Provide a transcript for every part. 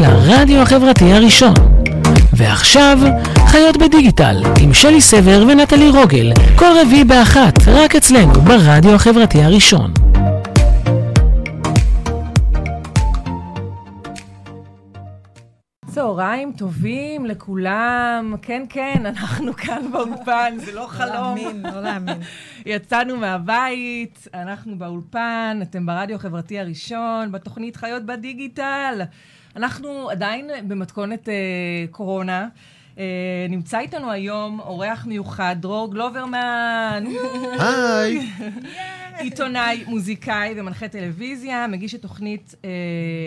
לרדיו החברתי הראשון. ועכשיו, חיות בדיגיטל, עם שלי סבר ונטלי רוגל, כל רביעי באחת, רק אצלנו, ברדיו החברתי הראשון. צהריים טובים לכולם. כן, כן, אנחנו כאן באולפן, זה לא לא חלום. להאמין, לא להאמין. יצאנו מהבית, אנחנו באולפן, אתם ברדיו החברתי הראשון, בתוכנית חיות בדיגיטל. אנחנו עדיין במתכונת אה, קורונה. אה, נמצא איתנו היום אורח מיוחד, דרור גלוברמן. היי. עיתונאי, מוזיקאי ומנחה טלוויזיה, מגיש את תוכנית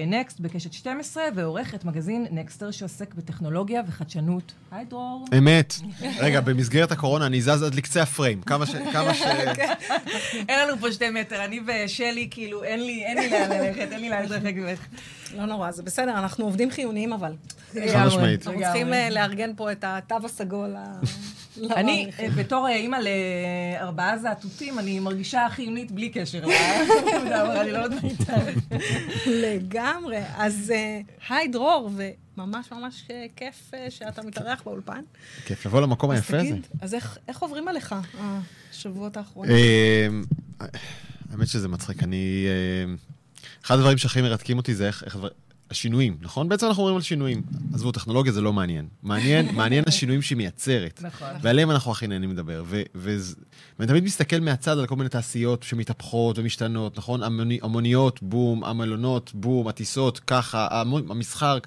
נקסט בקשת 12 ועורך את מגזין נקסטר שעוסק בטכנולוגיה וחדשנות. היי דרור. אמת. רגע, במסגרת הקורונה אני זז עד לקצה הפריים. כמה ש... כמה ש... אין לנו פה שתי מטר, אני ושלי, כאילו, אין לי, אין לי לאן ללכת, אין לי לאן להתרחק ממך. לא נורא, זה בסדר, אנחנו עובדים חיוניים, אבל. חד משמעית. אנחנו צריכים אה, לארגן פה את התו הסגול. ל- אני. אה, בתור אה, אימא לארבעה זעתותים, אני מרגישה חיונית בלי קשר. אני לא יודעת מה. לגמרי. אז אה, היי דרור, וממש ממש אה, כיף אה, שאתה מתארח באולפן. כיף לבוא למקום היפה הזה. אז איך- איך עוברים עליך השבועות האחרונים? אמ, האמת שזה מצחיק, אני... אמ, אחד הדברים שהכי מרתקים אותי זה איך... השינויים, נכון? בעצם אנחנו מדברים על שינויים. עזבו, טכנולוגיה זה לא מעניין. מעניין, מעניין השינויים שהיא מייצרת. נכון. ועליהם אנחנו הכי נהנים לדבר. ו- וז- ואני תמיד מסתכל מהצד על כל מיני תעשיות שמתהפכות ומשתנות, נכון? המוני- המוניות, בום, המלונות, בום, הטיסות, ככה, המסחר,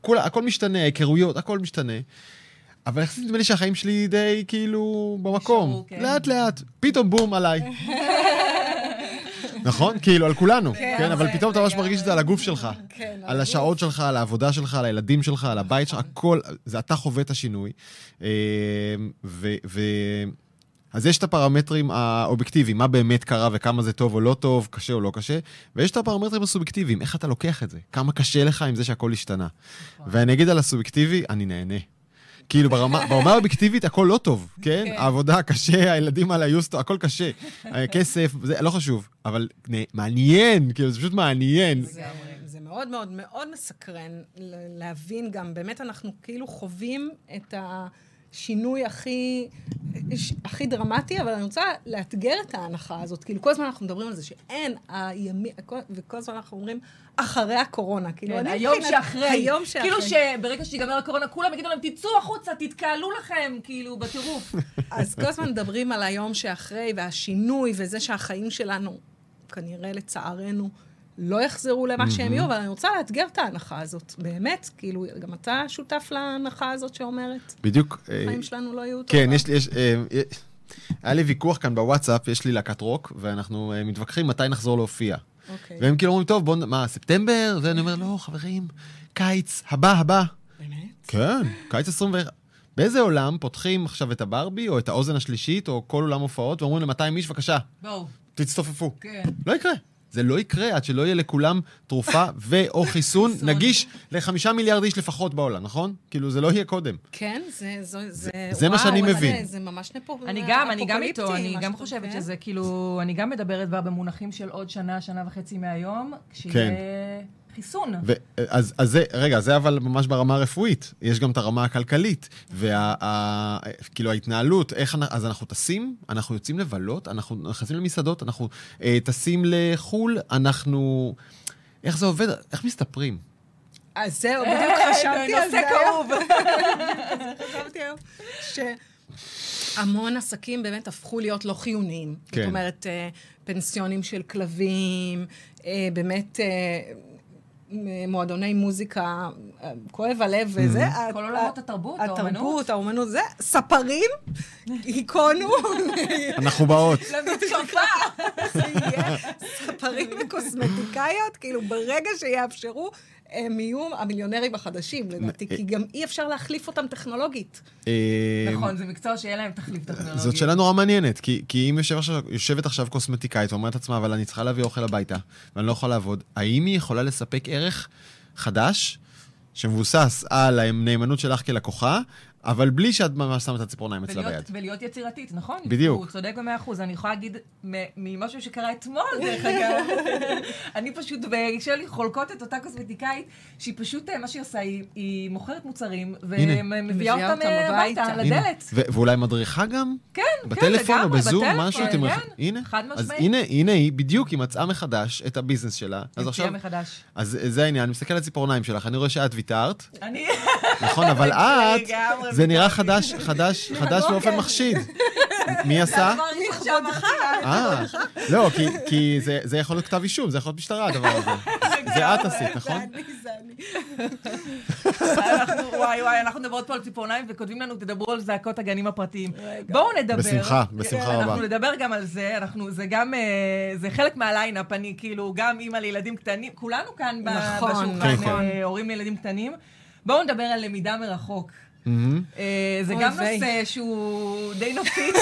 כול, הכל משתנה, ההיכרויות, הכל משתנה. אבל יחסית נדמה לי שהחיים שלי די כאילו במקום. נשארו, כן. פתאום בום עליי. נכון? כאילו, על כולנו. כן, אבל פתאום אתה ממש מרגיש את זה על הגוף שלך. כן, על השעות שלך, על העבודה שלך, על הילדים שלך, על הבית שלך, הכל, זה אתה חווה את השינוי. אה, ו... ו- אז יש את הפרמטרים האובייקטיביים, מה באמת קרה וכמה זה טוב או לא טוב, קשה או לא קשה, ויש את הפרמטרים הסובייקטיביים, איך אתה לוקח את זה, כמה קשה לך עם זה שהכל השתנה. ואני אגיד על הסובייקטיבי, אני נהנה. כאילו ברמה, ברמה האובייקטיבית הכל לא טוב, כן? העבודה קשה, הילדים על היוסטו, הכל קשה. כסף, זה לא חשוב, אבל מעניין, כאילו זה פשוט מעניין. זה, זה מאוד מאוד מאוד מסקרן להבין גם, באמת אנחנו כאילו חווים את השינוי הכי, הכי דרמטי, אבל אני רוצה לאתגר את ההנחה הזאת. כאילו, כל הזמן אנחנו מדברים על זה שאין הימי, כל- וכל הזמן אנחנו אומרים, אחרי הקורונה. כאילו, כן, היום מבחינת- שאחרי. היום שאחרי. כאילו שברגע שתיגמר הקורונה, כולם יגידו להם, תצאו החוצה, תתקהלו לכם, כאילו, בטירוף. אז כל הזמן מדברים על היום שאחרי, והשינוי, וזה שהחיים שלנו, כנראה לצערנו, לא יחזרו למה שהם יהיו, אבל אני רוצה לאתגר את ההנחה הזאת. באמת, כאילו, גם אתה שותף להנחה הזאת שאומרת, בדיוק. אה, החיים שלנו לא יהיו כן? יש לי, יש, אה, אה, היה לי ויכוח כאן בוואטסאפ, יש לי להקת רוק, ואנחנו אה, מתווכחים מתי נחזור להופיע. אוקיי. והם כאילו אומרים, טוב, בואו, מה, ספטמבר? ואני אומר, לא, חברים, קיץ, הבא, הבא. באמת? כן, קיץ 21. באיזה עולם פותחים עכשיו את הברבי, או את האוזן השלישית, או כל עולם הופעות, ואומרים ל-200 איש, בבקשה, בואו, תצטופפו. כן. לא יקרה. זה לא יקרה עד שלא יהיה לכולם תרופה ו/או חיסון נגיש לחמישה מיליארד איש לפחות בעולם, נכון? כאילו, זה לא יהיה קודם. כן, זה, זה, זה, זה מה שאני מבין. זה, ממש. אני גם, אני גם איתו, אני גם חושבת כן? שזה כאילו, אני גם מדברת כבר במונחים של עוד שנה, שנה וחצי מהיום, כשיהיה חיסון. ו- אז, אז זה, רגע, זה אבל ממש ברמה הרפואית. יש גם את הרמה הכלכלית. וכאילו ההתנהלות, איך, אז אנחנו טסים, אנחנו יוצאים לבלות, אנחנו נכנסים למסעדות, אנחנו אה, טסים לחו"ל, אנחנו... איך זה עובד? איך מסתפרים? אז זהו, בדיוק חשבתי על זה נושא. כאוב. חשבתי היום שהמון עסקים באמת הפכו להיות לא חיוניים. כן. זאת אומרת, אה, פנסיונים של כלבים, אה, באמת... מועדוני מוזיקה, כואב הלב וזה. ה- כל עולמות התרבות, האומנות. התרבות, האומנות, זה, ספרים, היכונו, אנחנו באות. למתקפה. זה יהיה ספרים וקוסמטיקאיות, כאילו ברגע שיאפשרו, הם יהיו המיליונרים החדשים, לדעתי, כי גם אי אפשר להחליף אותם טכנולוגית. אה, נכון, זה מקצוע שיהיה להם תחליף טכנולוגי. זאת שאלה נורא מעניינת, כי, כי אם יושבת עכשיו קוסמטיקאית ואומרת לעצמה, אבל אני צריכה להביא אוכל הביתה, ואני לא יכולה לעבוד, האם היא יכולה לספק ערך חדש, שמבוסס על הנאמנות שלך כלקוחה, אבל בלי שאת ממש שמה את הציפורניים אצלה ולהיות, ביד. ולהיות יצירתית, נכון? בדיוק. הוא צודק במאה אחוז. אני יכולה להגיד ממשהו שקרה אתמול, דרך אגב. אני פשוט ושלי חולקות את אותה קוסמטיקאית, שהיא פשוט, אה, מה שהיא עושה, היא, היא מוכרת מוצרים, ומביאה מביאה אותם אה, הביתה. לדלת. ו- ואולי מדריכה גם? כן, כן, בטלפון או לגמרי, בזום, משהו? אתם- כן. הנה. חד אז משמעית. הנה, הנה היא, בדיוק, היא מצאה מחדש את הביזנס שלה. אז עכשיו, מחדש. אז זה העניין, אני מסתכל על הציפורניים שלך, אני רואה שאת ויתרת, אני... נכון, אבל את, זה נראה. חדש, חדש, חדש באופן כן. מחשיד. מי עשה? אה, לא, כי- כי זה- זה יכול להיות כתב אישום, זה יכול להיות משטרה, הדבר הזה. זה את עשית, נכון? זה אני, זה אני. אנחנו, וואי וואי, אנחנו מדברות פה על ציפורניים וכותבים לנו, תדברו על זעקות הגנים הפרטיים. בואו נדבר. בשמחה, בשמחה רבה. אנחנו נדבר גם על זה, אנחנו, זה גם, אה, זה חלק מהליינאפ, אני כאילו גם אימא לילדים קטנים, כולנו כאן ב- נכון, בשולחן, נכון. אה, הורים לילדים קטנים. בואו נדבר על למידה מרחוק. מהמם. אה, זה גם. נושא שהוא די נפיץ.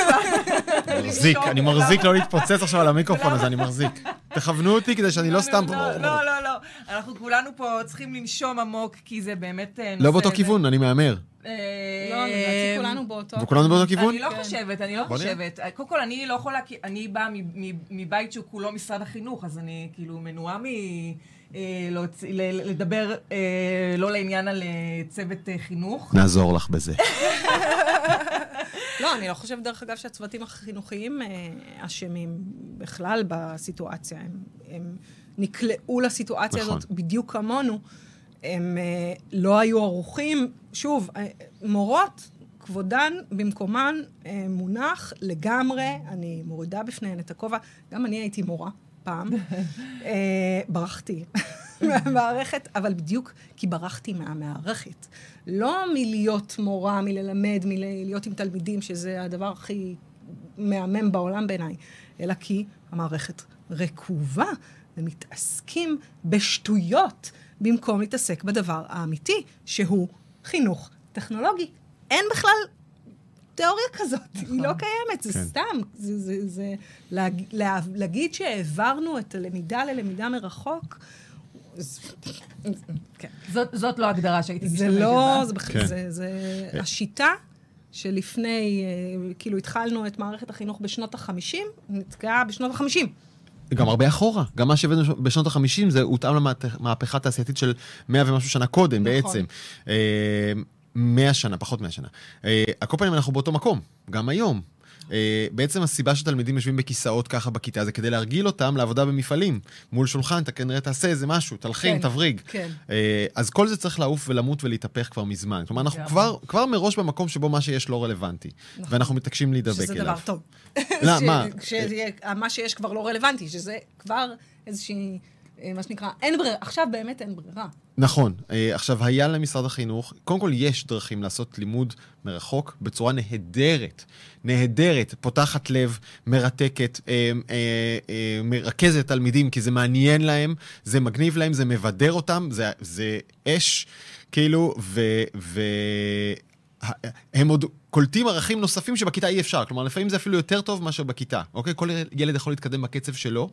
מחזיק, אני מחזיק לא להתפוצץ עכשיו על המיקרופון הזה, אני מחזיק. תכוונו אותי כדי שאני לא סתם... לא, לא, לא, לא. אנחנו כולנו פה צריכים לנשום עמוק, כי זה באמת אה, נושא... לא באותו כיוון, אני מהמר. אה, לא, לדעתי כולנו באותו... וכולנו באותו כיוון? אני לא כן. חושבת, אני לא. חושבת. קודם כל, אני לא יכולה, אני באה מ- מ- מבית שהוא כולו משרד החינוך, אז אני כאילו מנועה מ... אה, לדבר אה, לא לעניין על אה, צוות חינוך. נעזור לך בזה. לא, אני לא חושבת, דרך אגב, שהצוותים החינוכיים אשמים בכלל בסיטואציה. הם, הם נקלעו לסיטואציה נכון. הזאת בדיוק כמונו. הם לא היו ערוכים. שוב, מורות, כבודן במקומן מונח לגמרי, אני מורידה בפניהן את הכובע. גם אני הייתי מורה פעם. אה, ברחתי מהמערכת, אבל בדיוק כי ברחתי מהמערכת. לא מלהיות מורה, מללמד, מלהיות עם תלמידים, שזה הדבר הכי מהמם בעולם בעיניי, אלא כי המערכת רקובה ומתעסקים בשטויות במקום להתעסק בדבר האמיתי, שהוא חינוך טכנולוגי. אין בכלל תיאוריה כזאת, היא לא קיימת, זה כן. סתם. זה, זה, זה להג, לה, להגיד שהעברנו את הלמידה ללמידה מרחוק, זה, כן. זאת- זאת לא הגדרה שהייתי זה משתמשת לא, בה. זה, בכ... כן. זה, זה השיטה שלפני, אה, כאילו התחלנו את מערכת החינוך בשנות ה-50, נתקעה בשנות ה-50. גם הרבה אחורה. גם מה שהבאנו בשנות ה-50 זה הותאם למהפכה התעשייתית של 100 ומשהו שנה קודם נכון. בעצם. אה, 100 שנה, פחות 100 שנה. אה, על כל פנים אנחנו באותו מקום, גם היום. אה, בעצם הסיבה שתלמידים יושבים בכיסאות ככה בכיתה זה כדי להרגיל אותם לעבודה במפעלים. מול שולחן, אתה כנראה תעשה איזה משהו, תלחין, כן, תבריג. כן. אה, אז כל זה צריך לעוף ולמות ולהתהפך כבר מזמן. כלומר, אנחנו. כבר, כבר מראש במקום שבו מה שיש לא רלוונטי. ואנחנו מתעקשים להידבק נכון. שזה אליו. דבר טוב. לא, מה? שיהיה- מה שיש כבר לא רלוונטי, שזה כבר איזושהי, מה שנקרא, אין ברירה, עכשיו באמת אין ברירה. נכון. אה, עכשיו, היה למשרד החינוך, קודם כל יש דרכים לעשות לימוד מרחוק בצורה נהדרת. נהדרת, פותחת לב, מרתקת, אה, אה, אה, מרכזת תלמידים, כי זה מעניין להם, זה מגניב להם, זה מבדר אותם, זה, זה אש, כאילו, ו... ו... הם עוד קולטים ערכים נוספים שבכיתה אי אפשר. כלומר, לפעמים זה אפילו יותר טוב מאשר בכיתה, אוקיי? כל ילד יכול להתקדם בקצב שלו.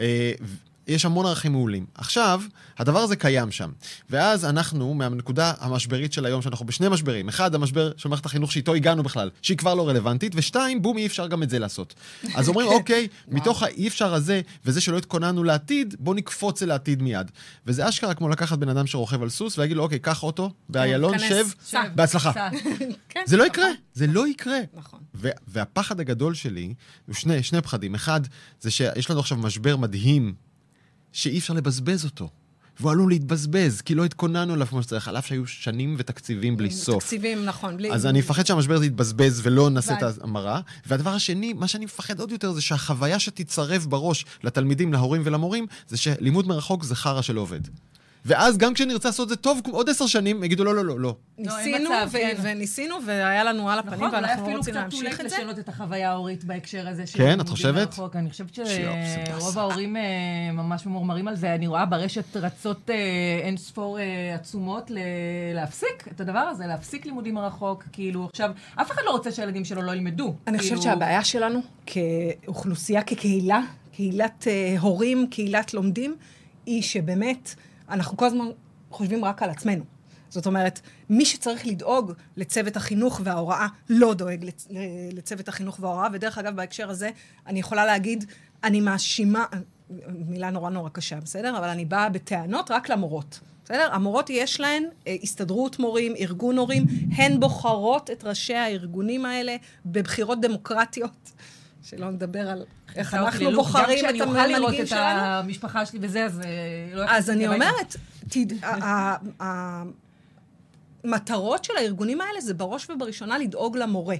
אה, ו- יש המון ערכים מעולים. עכשיו, הדבר הזה קיים שם. ואז אנחנו, מהנקודה המשברית של היום, שאנחנו בשני משברים. אחד, המשבר של מערכת החינוך שאיתו הגענו בכלל, שהיא כבר לא רלוונטית, ושתיים, בום, אי אפשר גם את זה לעשות. אז אומרים, אוקיי, מתוך האי אפשר הזה, וזה שלא התכוננו לעתיד, בוא נקפוץ אל העתיד מיד. וזה אשכרה כמו לקחת בן אדם שרוכב על סוס, ולהגיד לו, אוקיי, קח אוטו, באיילון, שב. בהצלחה. זה לא נכון. יקרה, זה לא יקרה. נכון. ו- והפחד הגדול שלי, הוא שני פחדים. אחד, זה שיש לנו עכשיו משבר מדהים, שאי אפשר לבזבז אותו. והוא עלול להתבזבז, כי לא התכוננו אליו כמו שצריך, על אף שהיו שנים ותקציבים בלי סוף. תקציבים, נכון. בלי... אז אני מפחד שהמשבר הזה יתבזבז ולא נעשה את ההמרה. והדבר השני, מה שאני מפחד עוד יותר, זה שהחוויה שתצרב בראש לתלמידים, להורים ולמורים, זה שלימוד מרחוק זה חרא שלא עובד. ואז גם כשנרצה לעשות את זה טוב, עוד עשר שנים, יגידו לא, לא, לא, לא. לא, ניסינו, כן. וניסינו, והיה לנו על הפנים, נכון, ואנחנו לא אפילו רוצים קצת להמשיך אולי את זה. לשנות את החוויה ההורית בהקשר הזה כן, את חושבת? מרחוק. אני חושבת זה שרוב. ההורים אה, ממש ממורמרים על זה. אני רואה ברשת רצות אה, אין ספור אה, עצומות ל- להפסיק את הדבר הזה, להפסיק לימודים מרחוק. כאילו, עכשיו, אף אחד לא רוצה שהילדים שלו לא ילמדו. אני כאילו, חושבת שהבעיה שלנו כאוכלוסייה, כקהילה, קהילת אה, הורים, קהילת לומדים, היא שבאמת, אנחנו כל הזמן חושבים רק על עצמנו. זאת אומרת, מי שצריך לדאוג לצוות החינוך וההוראה, לא דואג לצ... לצוות החינוך וההוראה, ודרך אגב, בהקשר הזה, אני יכולה להגיד, אני מאשימה, מילה נורא נורא קשה, בסדר? אבל אני באה בטענות רק למורות. בסדר? המורות יש להן אה, הסתדרות מורים, ארגון הורים, הן בוחרות את ראשי הארגונים האלה בבחירות דמוקרטיות. שלא נדבר על איך אנחנו בוחרים את המנהיגים שלנו. גם כשאני אוכל לראות את המשפחה שלי וזה, אז לא... אז אני אומרת, המטרות של הארגונים האלה זה בראש ובראשונה לדאוג למורה.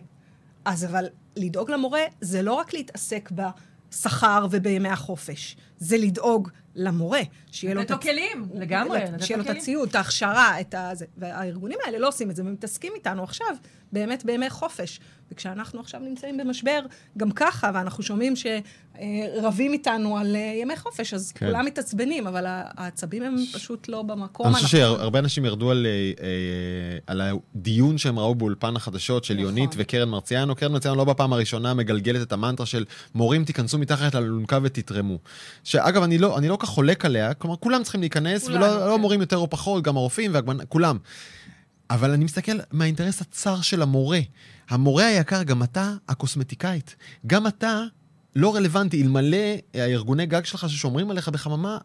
אז אבל לדאוג למורה זה לא רק להתעסק בשכר ובימי החופש, זה לדאוג למורה, שיהיה לו את... לתת לו כלים, לגמרי. שיהיה לו את הציוד, את ההכשרה, את ה... והארגונים האלה לא עושים את זה, ומתעסקים איתנו עכשיו, באמת בימי חופש. וכשאנחנו עכשיו נמצאים במשבר, גם ככה, ואנחנו שומעים שרבים איתנו על אה, ימי חופש, אז כן. כולם מתעצבנים, אבל העצבים הם פשוט לא במקום. אני חושב שהרבה אנשים ירדו על, אה, אה, על הדיון שהם ראו באולפן החדשות של נכון. יונית וקרן מרציאנו. קרן מרציאנו לא בפעם הראשונה מגלגלת את המנטרה של מורים תיכנסו מתחת לאלונקה ותתרמו. שאגב, אני לא, אני לא כך חולק עליה, כלומר, כולם צריכים להיכנס, כולם, ולא לא כן. מורים יותר או פחות, גם הרופאים, כולם. אבל אני מסתכל מהאינטרס הצר של המורה. המורה היקר, גם אתה הקוסמטיקאית. גם אתה לא רלוונטי, אלמלא הארגוני גג שלך ששומרים עליך בחממה,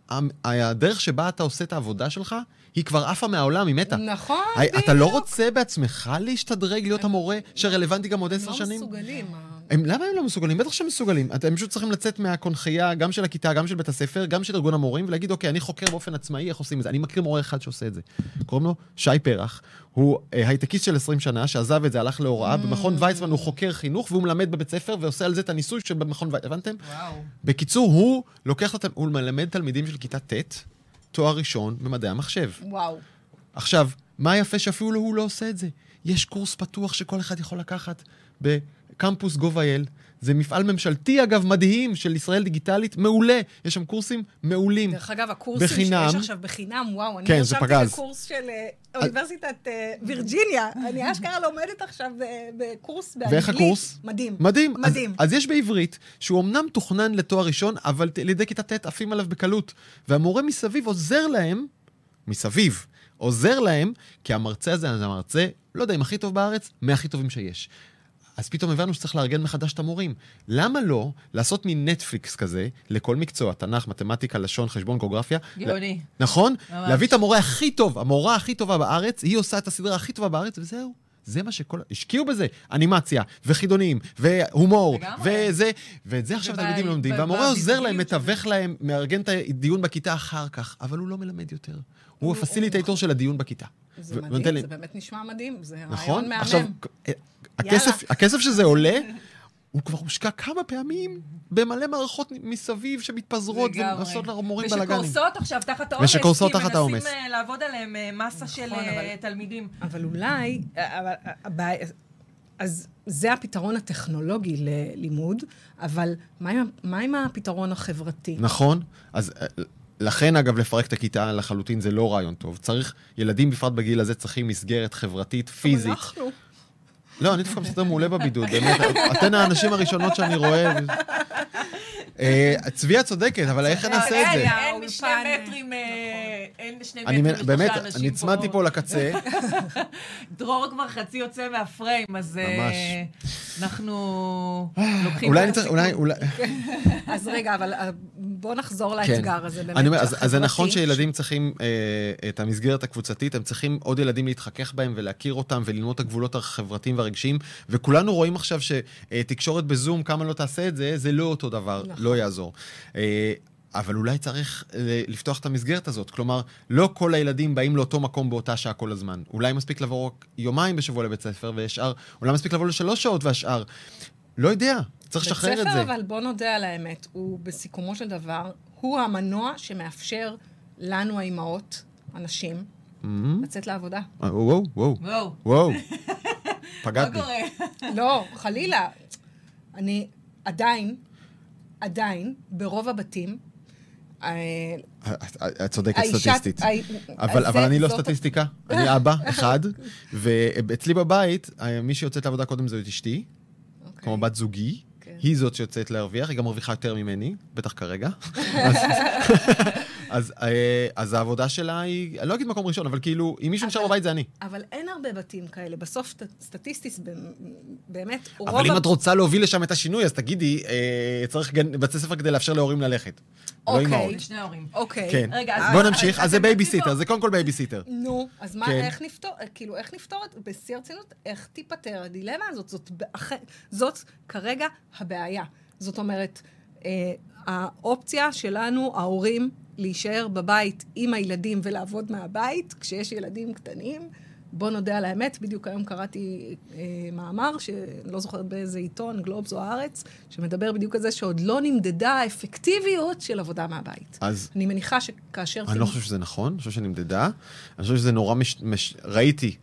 הדרך שבה אתה עושה את העבודה שלך, היא כבר עפה מהעולם, היא מתה. נכון, בדיוק. אתה לא רוצה בעצמך להשתדרג להיות המורה שרלוונטי גם עוד עשר לא שנים? לא מסוגלים. הם, למה הם לא מסוגלים? בטח שהם מסוגלים. אתם פשוט צריכים לצאת מהקונכייה, גם של הכיתה, גם של בית הספר, גם של ארגון המורים, ולהגיד, אוקיי, אני חוקר באופן עצמאי, איך עושים את זה. אני מכיר מורה אחד שעושה את זה. קוראים לו שי פרח. הוא אה, הייטקיסט של 20 שנה, שעזב את זה, הלך להוראה. Mm. במכון ויצמן הוא חוקר חינוך, והוא מלמד בבית ספר, ועושה על זה את הניסוי של במכון ויצמן. הבנתם? וואו. בקיצור, הוא לוקח הוא מלמד תלמידים של כיתה ט', תואר ראשון במדעי המחשב. וואו. עכשיו, מה יפה שאפילו הוא לא עושה את זה? יש קורס פתוח שכל אחד יכול לקחת בקמפוס gov.il. זה מפעל ממשלתי, אגב, מדהים, של ישראל דיגיטלית, מעולה. יש שם קורסים מעולים. דרך אגב, הקורסים בחינם, שיש עכשיו בחינם, וואו, כן, אני ישבתי בקורס של אה, אוניברסיטת אה, וירג'יניה. אני אשכרה לומדת עכשיו בקורס באנגלית. ואיך הקורס? מדהים. מדהים. מדהים. אז, אז יש בעברית, שהוא אמנם תוכנן לתואר ראשון, אבל על ידי כיתה ט' עפים עליו בקלות. והמורה מסביב עוזר להם, מסביב, עוזר להם, כי המרצה הזה, זה המרצה, לא יודע אם הכי טוב בארץ, מהכי טובים שיש. אז פתאום הבנו שצריך לארגן מחדש את המורים. למה לא לעשות מין נטפליקס כזה לכל מקצוע, תנ"ך, מתמטיקה, לשון, חשבון, גיאוגרפיה? גאוני. נכון? ממש. להביא את המורה הכי טוב, המורה הכי טובה בארץ, היא עושה את הסדרה הכי טובה בארץ, וזהו. זה מה שכל... השקיעו בזה, אנימציה, וחידונים, והומור, וזה, ואת זה עכשיו תלמידים לומדים, והמורה עוזר להם, מתווך להם, מארגן את הדיון בכיתה אחר כך, אבל הוא לא מלמד יותר. הוא הפסיליטייטור של הדיון בכיתה. זה מדהים, זה באמת נשמע מדהים, זה רעיון נכון? מהמם. עכשיו, הכסף, הכסף שזה עולה, הוא כבר הושקע כמה פעמים במלא מערכות מסביב שמתפזרות ומנסות למורים בלאגנים. ושקורסות עכשיו תחת העומס. ושקורסות תחת העומס. כי מנסים אה, לעבוד עליהם אה, מסה נכון, של אה, אבל, תלמידים. אבל אולי, אבל, אז זה הפתרון הטכנולוגי ללימוד, אבל מה עם, מה עם הפתרון החברתי? נכון. אז לכן, אגב, לפרק את הכיתה לחלוטין זה לא רעיון טוב. צריך, ילדים בפרט בגיל הזה צריכים מסגרת חברתית, פיזית. אנחנו. לא, אני דווקא מסתדר מעולה בבידוד, באמת. אתן האנשים הראשונות שאני רואה. אה, צביה צודקת, אבל איך נעשה את זה? אין שני מטרים, אה, נכון. אין שני מטרים לשלושה אנשים פה. באמת, אני נצמדתי פה לקצה. דרור כבר חצי יוצא מהפריים, אז אה, אנחנו לוקחים... אולי נצטרך, אולי, אולי... אז רגע, אבל בוא נחזור כן. לאתגר הזה, באמת, אז זה נכון שילדים צריכים את המסגרת הקבוצתית, הם צריכים עוד ילדים להתחכך בהם ולהכיר אותם וללמוד את הגבולות החברתיים והרגשיים, וכולנו רואים עכשיו שתקשורת בזום, כמה לא תעשה את זה, זה לא אותו דבר. נכון. לא יעזור. אבל אולי צריך אה, לפתוח את המסגרת הזאת. כלומר, לא כל הילדים באים לאותו מקום באותה שעה כל הזמן. אולי מספיק לבוא רק יומיים בשבוע לבית ספר, והשאר, אולי מספיק לבוא לשלוש שעות והשאר. לא יודע, צריך לשחרר את זה. בית ספר, אבל בוא נודה על האמת, הוא בסיכומו של דבר, הוא המנוע שמאפשר לנו, האימהות, הנשים, mm-hmm. לצאת לעבודה. אה, וואו, וואו. וואו. וואו. פגעת בי. לא, חלילה. אני עדיין עדיין, ברוב הבתים, את צודקת סטטיסטית. אבל אני לא סטטיסטיקה, אני אבא, אחד, ואצלי בבית, אה, מי שיוצאת לעבודה קודם זאת אשתי, אוקיי. כמו בת זוגי. כן. היא זאת שיוצאת להרוויח, היא גם מרוויחה יותר ממני, בטח כרגע. אז, אה, אז העבודה שלה היא, אני לא אגיד מקום ראשון, אבל כאילו, אם מישהו נשאר בבית זה אני. אבל אין הרבה בתים כאלה. בסוף, סט- סטטיסטית, באמת, רוב... אבל אם את רוצה להוביל לשם את השינוי, אז תגידי, אה, צריך גן- בתי ספר כדי לאפשר להורים ללכת. לא אוקיי. אימהות. לשני ההורים. אוקיי. כן. רגע, אז בוא נמשיך. אז זה בייביסיטר. זה קודם כל בייביסיטר. נו, אז מה, כן. איך נפתור, כאילו, איך נפתור את, בשיא הרצינות, איך תיפתר הדילמה הזאת? זאת, באח- זאת כרגע הבעיה. זאת אומרת, אה, האופציה שלנו, ההורים, להישאר בבית עם הילדים ולעבוד מהבית, כשיש ילדים קטנים, בוא נודה על האמת, בדיוק היום קראתי אה, מאמר, שלא זוכרת באיזה עיתון, גלובס או הארץ, שמדבר בדיוק על זה שעוד לא נמדדה האפקטיביות של עבודה מהבית. אז אני מניחה שכאשר... אני לא חושב שזה נכון, אני חושב שנמדדה. אני חושב שזה נורא מש... מש... ראיתי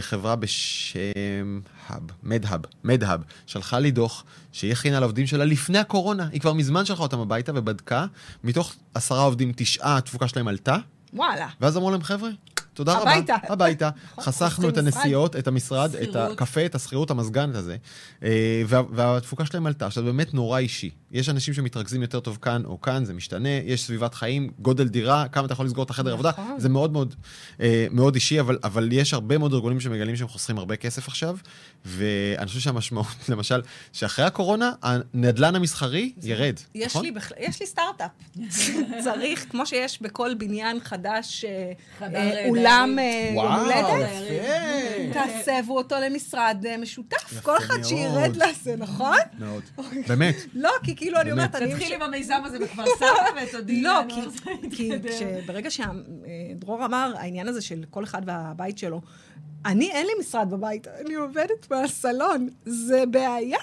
חברה בשם האב, מדהאב, מדהאב, שלחה לי דוח שהיא הכינה לעובדים שלה לפני הקורונה. היא כבר מזמן שלחה אותם הביתה ובדקה, מתוך עשרה עובדים, תשעה, התפוקה שלהם עלתה, וואלה. ואז אמרו להם, חבר'ה, תודה רבה. הביתה. הביתה. חסכנו חוסכים את. הנסיעות, את המשרד, את. הקפה, את השכירות, המזגן, את הזה. אה, וה- והתפוקה שלהם עלתה. עכשיו, באמת נורא אישי. יש אנשים שמתרכזים יותר טוב כאן או כאן, זה משתנה. יש סביבת חיים, גודל דירה, כמה אתה יכול לסגור את החדר עבודה. נכון. זה מאוד מאוד, אה, מאוד אישי, אבל, אבל יש הרבה מאוד ארגונים שמגלים שהם חוסכים הרבה כסף עכשיו. ואני חושב שהמשמעות, למשל, שאחרי הקורונה, הנדלן המסחרי ירד. יש נכון? לי, בכ... יש לי סטארט-אפ. צריך, כמו שיש בכל בניין חדש, אה, אה, אולם. אה, יום הולדת. תסבו אותו למשרד אה, משותף. כל אחד. שירד לעשה, נכון? מאוד. באמת. לא, כי כאילו, אני. אומרת, אני... תתחיל עם המיזם הזה בכפר סבא ותודיעי לא, לנו זה כי. כשברגע שדרור אמר, העניין הזה של כל אחד והבית שלו, אני, אין לי משרד בבית, אני עובדת מהסלון, זה בעיה.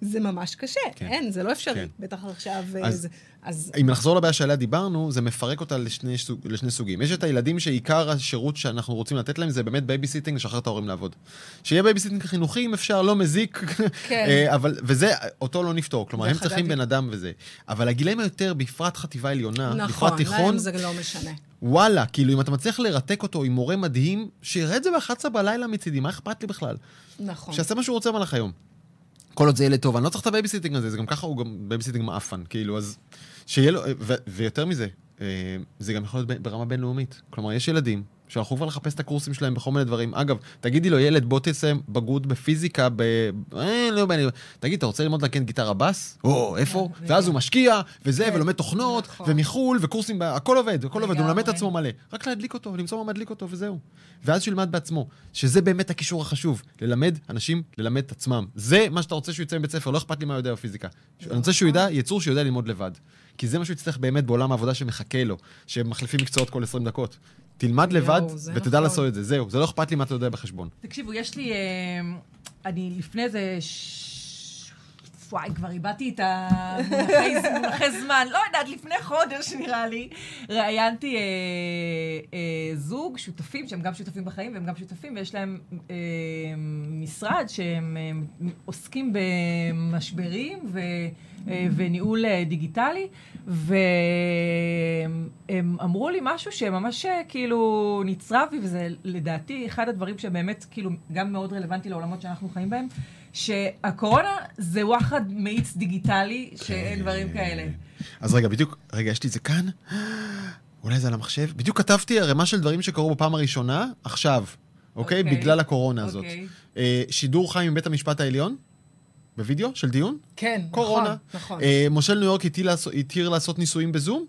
זה ממש קשה. כן. אין, זה לא אפשרי. כן. בטח עכשיו... אה, אז- זה- אז אם נחזור לבעיה שעליה דיברנו, זה מפרק אותה לשני, סוג, לשני סוגים. יש את הילדים שעיקר השירות שאנחנו רוצים לתת להם זה באמת בייביסיטינג, לשחרר את ההורים לעבוד. שיהיה בייביסיטינג חינוכי אם אפשר, לא מזיק, כן. אה, אבל, וזה, אותו לא נפתור. כלומר, הם צריכים בן אדם וזה. אבל הגילאים היותר, בפרט חטיבה עליונה, נכון, בפרט תיכון, להם זה לא משנה. וואלה, כאילו אם אתה מצליח לרתק אותו עם מורה מדהים, שיראה את זה ב-11 בלילה מצידי, מה אכפת לי בכלל? נכון. שיעשה מה שהוא רוצה במהלך היום. כל עוד זה ילד טוב, אני לא צריך את הבייביסיטינג הזה, זה גם ככה הוא גם בייביסיטינג מעפן, כאילו, אז שיהיה לו, ו- ויותר מזה, אה, זה גם יכול להיות ברמה בינלאומית. כלומר, יש ילדים שהלכו כבר לחפש את הקורסים שלהם בכל מיני דברים. אגב, תגידי לו, ילד, בוא תסיים בגרות בפיזיקה, ב... אה, לא יודע, תגיד, אתה רוצה ללמוד לנגן גיטרה בס? או, איפה? ואז הוא משקיע, וזה, כן, ולומד תוכנות, נכון. ומחו"ל, וקורסים, הכל עובד, הכל עובד, הוא מלמד את. עצמו מלא. רק להדליק אותו, למצוא מה מדליק אותו, וזהו. ואז שילמד בעצמו, שזה באמת הקישור החשוב, ללמד אנשים ללמד את עצמם. זה מה שאתה רוצה שהוא יצא מבית ספר, לא אכפת לי מה יודע בפיזיקה. אני רוצה שהוא ידע, יצור שיודע ללמוד לבד. כי זה מה שהוא יצטרך באמת בעולם העבודה שמחכה לו, שהם מחליפים מקצועות כל 20 דקות. תלמד יואו, לבד, ותדע נכון. לעשות את זה, זהו. זה לא אכפת לי מה אתה יודע בחשבון. תקשיבו, יש לי... אה, אני לפני איזה... ש... וואי, כבר איבדתי את המונחי זמן. לא יודעת, לפני חודש נראה לי, ראיינתי אה, אה, זוג שותפים, שהם גם שותפים בחיים והם גם שותפים, ויש להם אה, משרד שהם אה, עוסקים במשברים ו, אה, וניהול אה, דיגיטלי, והם אמרו לי משהו שממש אה, כאילו נצרב בי, וזה לדעתי אחד הדברים שבאמת כאילו גם מאוד רלוונטי לעולמות שאנחנו חיים בהם, שהקורונה זה וואחד מאיץ דיגיטלי, שאין דברים כאלה. אז רגע, בדיוק, רגע, יש לי את זה כאן. אולי זה על המחשב? בדיוק כתבתי ערימה של דברים שקרו בפעם הראשונה, עכשיו, אוקיי? אוקיי. בגלל הקורונה הזאת. אוקיי. אה, שידור חי מבית המשפט העליון, בווידאו, של דיון. כן, קורונה. נכון, נכון. אה, מושל ניו יורק התיר לעשות- התיר לעשות ניסויים בזום?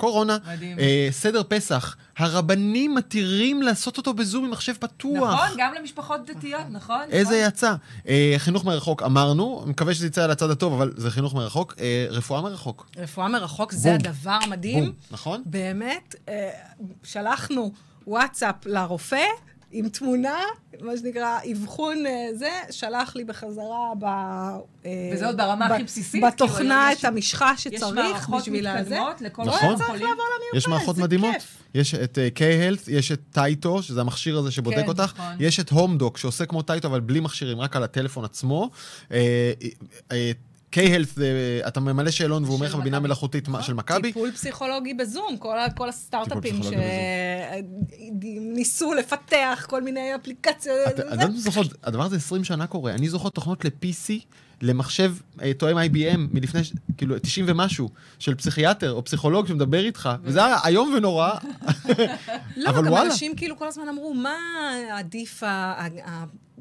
קורונה. מדהים. אה, סדר פסח, הרבנים מתירים לעשות אותו בזום עם מחשב פתוח. נכון, גם למשפחות דתיות, נכון? איזה נכון. יצא. אה, חינוך מרחוק, אמרנו, מקווה שזה יצא על הצד הטוב, אבל זה חינוך מרחוק. אה, רפואה מרחוק. רפואה מרחוק זה בום. הדבר המדהים. בום, נכון? באמת, אה, שלחנו וואטסאפ לרופא עם תמונה, מה שנקרא, אבחון אה, זה, שלח לי בחזרה ב... אה, וזה עוד ברמה ב- הכי בסיסית, בתוכנה כאילו, את יש- המשחה יש שצריך מערכות בשביל הזה. מתקדמות לכל נכון. צריך. לעבור למרפאה, יש מערכות מדהימות. כיף. יש את uh, K-Health, יש את טייטו, שזה המכשיר הזה שבודק כן, אותך. נכון. יש את הומדוק, שעושה כמו טייטו, אבל בלי מכשירים, רק על הטלפון עצמו. אה, אה, K-Health, אה, אתה ממלא שאלון והוא אומר לך בבינה. מלאכותית של מכבי? טיפול פסיכולוגי בזום, כל, כל הסטארט-אפים שניסו לפתח כל מיני אפליקציות. לא זוכר, הדבר הזה 20 שנה קורה. אני זוכר תוכנות ל-PC, למחשב אה, תואם IBM מלפני, כאילו, 90 ומשהו, של פסיכיאטר או פסיכולוג שמדבר איתך, וזה היה איום ונורא, לא, אבל גם וואלה. אנשים כאילו כל הזמן אמרו, מה עדיף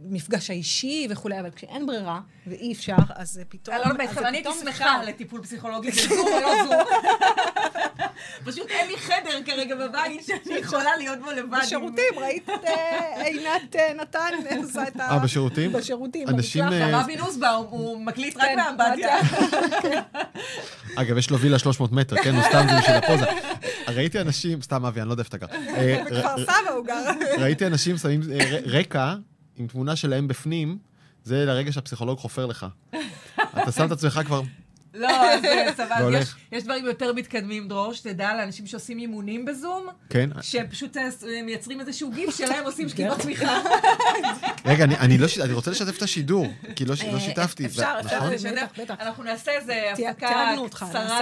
המפגש האישי וכולי, אבל כשאין ברירה ואי אפשר, אז פתאום... לא, בעצם, זה אני הייתי שמחה. לטיפול פסיכולוגי בזום או לא זום. פשוט אין לי חדר כרגע בבית שאני יכולה להיות בו לבד. בשירותים, ראית את אה, עינת אה, נתן עושה את ה... אה, בשירותים? בשירותים, אנשים. אה, רבי נוסבאום, הוא מקליט רק כן, מהאמבטיה. אגב, יש לו וילה 300 מטר, כן? הוא סתם בשביל הפוזה. ראיתי אנשים, סתם אבי, אני לא יודע איפה אתה גר. בכפר סבא הוא גר. ראיתי אנשים שמים רקע עם תמונה שלהם בפנים, זה לרגע שהפסיכולוג חופר לך. אתה שם את עצמך כבר, לא, זה סבבה. יש- יש דברים יותר מתקדמים, דרור, שתדע לאנשים שעושים אימונים בזום, כן? שפשוט אה, מייצרים איזשהו גיף שלהם עושים שכיבות צמיחה. רגע, אני- אני לא אני רוצה לשתף את השידור, כי לא לא שיתפתי. אפשר, ו- אפשר נכון? לשתף. אנחנו נעשה איזה אותך, קצרה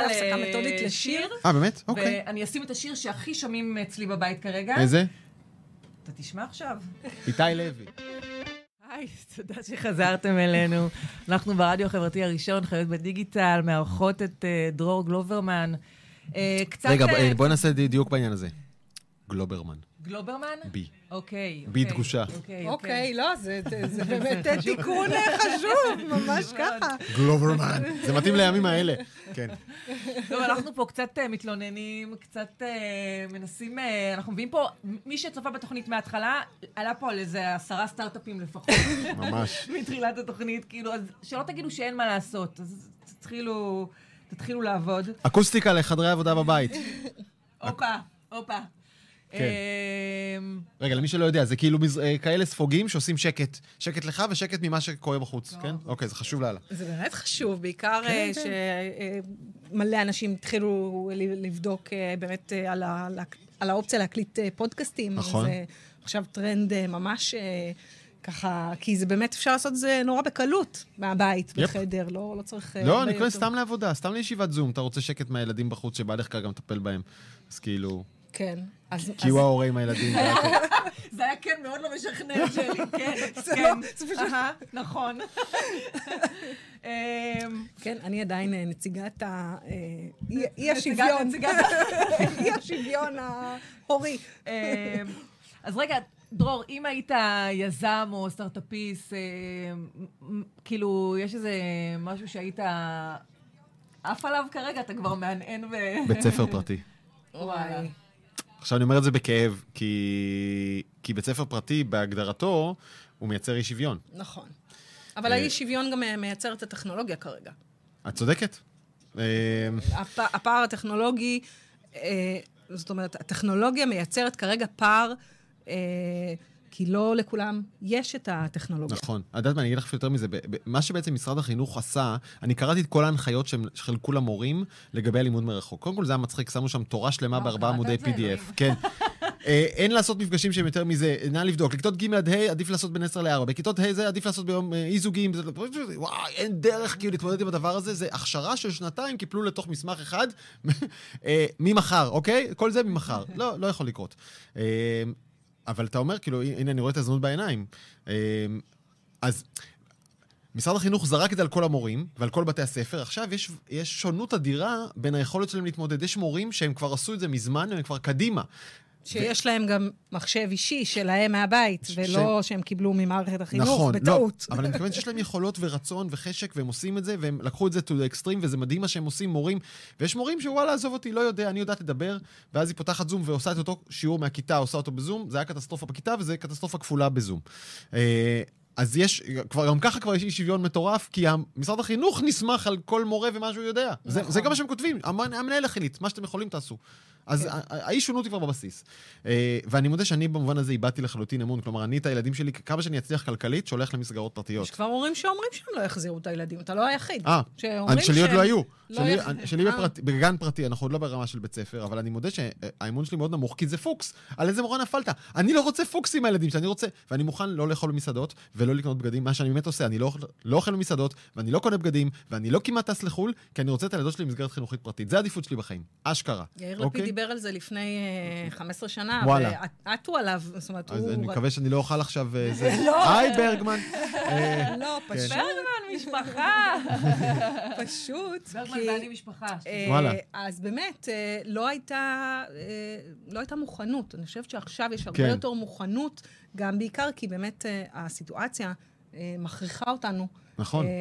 לשיר. אה, באמת? אוקיי. ואני אשים את השיר שהכי שומעים אצלי בבית כרגע. איזה? אתה תשמע עכשיו. איתי לוי. היי, תודה שחזרתם אלינו. אנחנו ברדיו החברתי הראשון, חיות בדיגיטל, מארחות את אה, דרור גלוברמן. אה, קצת... רגע, אה, בואי נעשה דיוק בעניין הזה. גלוברמן, גלוברמן? בי. אוקיי. בי אוקיי, דגושה. אוקיי, אוקיי, לא, זה זה באמת תיקון חשוב, ממש ככה. גלוברמן. זה מתאים לימים האלה. כן. טוב, אנחנו פה קצת אה, מתלוננים, קצת אה, מנסים, אה, אנחנו מביאים פה, מי שצופה בתוכנית מההתחלה, עלה פה על איזה עשרה סטארט-אפים לפחות. ממש. מתחילת התוכנית, כאילו, אז שלא תגידו שאין מה לעשות, אז תתחילו, תתחילו לעבוד. אקוסטיקה לחדרי עבודה בבית. הופה, הופה. כן. אמ, רגע, למי שלא יודע, זה כאילו אה, כאלה ספוגים שעושים שקט. שקט לך ושקט ממה שקורה בחוץ, כן? אוקיי, זה חשוב לאללה. זה באמת חשוב, בעיקר כן, אה, כן. שמלא אנשים התחילו לבדוק אה, באמת על האופציה להקליט פודקאסטים. נכון. זה עכשיו טרנד ממש ככה, כי זה באמת אפשר לעשות את זה נורא בקלות מהבית, יפ. בחדר, לא לא צריך... לא, אני קורא. סתם לעבודה, סתם לישיבת זום. אתה רוצה שקט מהילדים בחוץ שבא לך כרגע מטפל בהם. אז כאילו, כן. אז... כי הוא ההורה עם הילדים. והכל. זה היה כן מאוד לא משכנע שלי, כן, זה כן. לא- זה פשוט- אהה, נכון. אמ, כן, אני עדיין אה, נציגת ה... אה, אי- השוויון. אי השוויון ההורי. אמ, אז רגע, דרור, אם היית יזם או סטארט-אפיסט, מ- כאילו, יש איזה משהו שהיית עף עליו כרגע, אתה כבר מהנהן ו... בית ספר פרטי. וואלה. עכשיו, אני אומר את זה בכאב, כי כי בית ספר פרטי, בהגדרתו, הוא מייצר אי שוויון. נכון. אבל אה, האי שוויון גם מייצר את הטכנולוגיה כרגע. את צודקת. אה, הפ... הפער הטכנולוגי, אה, זאת אומרת, הטכנולוגיה מייצרת כרגע פער, כי לא לכולם יש את הטכנולוגיה. נכון. את יודעת מה, אני אגיד לך יותר מזה. מה שבעצם משרד החינוך עשה, אני קראתי את כל ההנחיות שהם חילקו למורים לגבי הלימוד מרחוק. קודם כל זה היה מצחיק, שמו שם תורה שלמה וואו, בארבעה עמודי. PDF. כן. אה, אין לעשות מפגשים שהם יותר מזה, נא לבדוק. לכיתות ג' עד ה' עדיף לעשות בין 10 ל-4. בכיתות ה' זה עדיף לעשות ביום אה, אי זוגיים. זה- וואי, אין דרך כאילו להתמודד עם הדבר הזה. זה הכשרה של שנתיים, קיפלו לתוך מסמך אחד אה, ממחר, אוקיי? כל זה ממחר. לא, לא יכול לקרות. אבל אתה אומר, כאילו, הנה, אני רואה את הזנות בעיניים. אה, אז משרד החינוך זרק את זה על כל המורים ועל כל בתי הספר. עכשיו יש, יש שונות אדירה בין היכולת שלהם להתמודד. יש מורים שהם כבר עשו את זה מזמן, הם כבר קדימה. שיש להם גם מחשב אישי שלהם מהבית, ש- ולא שהם קיבלו ממערכת החינוך נכון, בטעות. לא, אבל אני מתכוון שיש להם יכולות ורצון וחשק, והם עושים את זה, והם לקחו את זה to the extreme, וזה מדהים מה שהם עושים, מורים. ויש מורים שוואלה, עזוב אותי, לא יודע, אני יודעת לדבר, ואז היא פותחת זום ועושה את אותו שיעור מהכיתה, עושה אותו בזום, זה היה קטסטרופה בכיתה, וזה קטסטרופה כפולה בזום. אה, אז יש, כבר, גם ככה כבר יש אי שוויון מטורף, כי משרד החינוך נסמך על כל מורה ומה שהוא יודע. זה, נכון. זה גם מה שהם כותבים, המנ- המנהל החליט, מה שאתם יכולים תעשו. אז כן. האי שונות היא כבר בבסיס. אה, ואני מודה שאני במובן הזה איבדתי לחלוטין אמון. כלומר, אני את הילדים שלי, כמה שאני אצליח כלכלית, שולח למסגרות פרטיות. יש כבר הורים שאומרים שהם לא יחזירו את הילדים, אתה לא היחיד. אה, שלי עוד לא היו. לא שלי- אה. בגן פרטי, אנחנו עוד לא ברמה של בית ספר, אבל אני מודה שהאמון שלי מאוד נמוך, כי זה פוקס. על איזה מורה נפלת? אני לא רוצה פוקס עם הילדים שלי, אני רוצה... ואני מוכן לא לאכול במסעדות, ולא לקנות בגדים, מה שאני באמת עושה, אני לא לא אוכל במסעדות, ואני לא קונה בגדים, ואני לא כמעט טס לחו"ל, כי אני רוצה את הילדות שלי במסגרת חינוכית פרטית. זה העדיפות שלי בחיים. אשכרה. יאיר לפיד אוקיי? דיבר על זה לפני אה, 15 שנה, וואלה. ועטו עליו, זאת אומרת, אז הוא... אני מקווה שאני לא אוכל עכשיו... אה, זה. לא. היי, ברגמן. אה, לא, כן. פשוט, ברגמן, משפחה. פשוט. ברגמן ואני משפחה. אה, וואלה. אז באמת, אה, לא הייתה, אה, לא הייתה מוכנות. אני חושבת שעכשיו יש הרבה כן. יותר מוכנות, גם בעיקר כי באמת אה, הסיטואציה אה, מכריחה אותנו נכון. אה,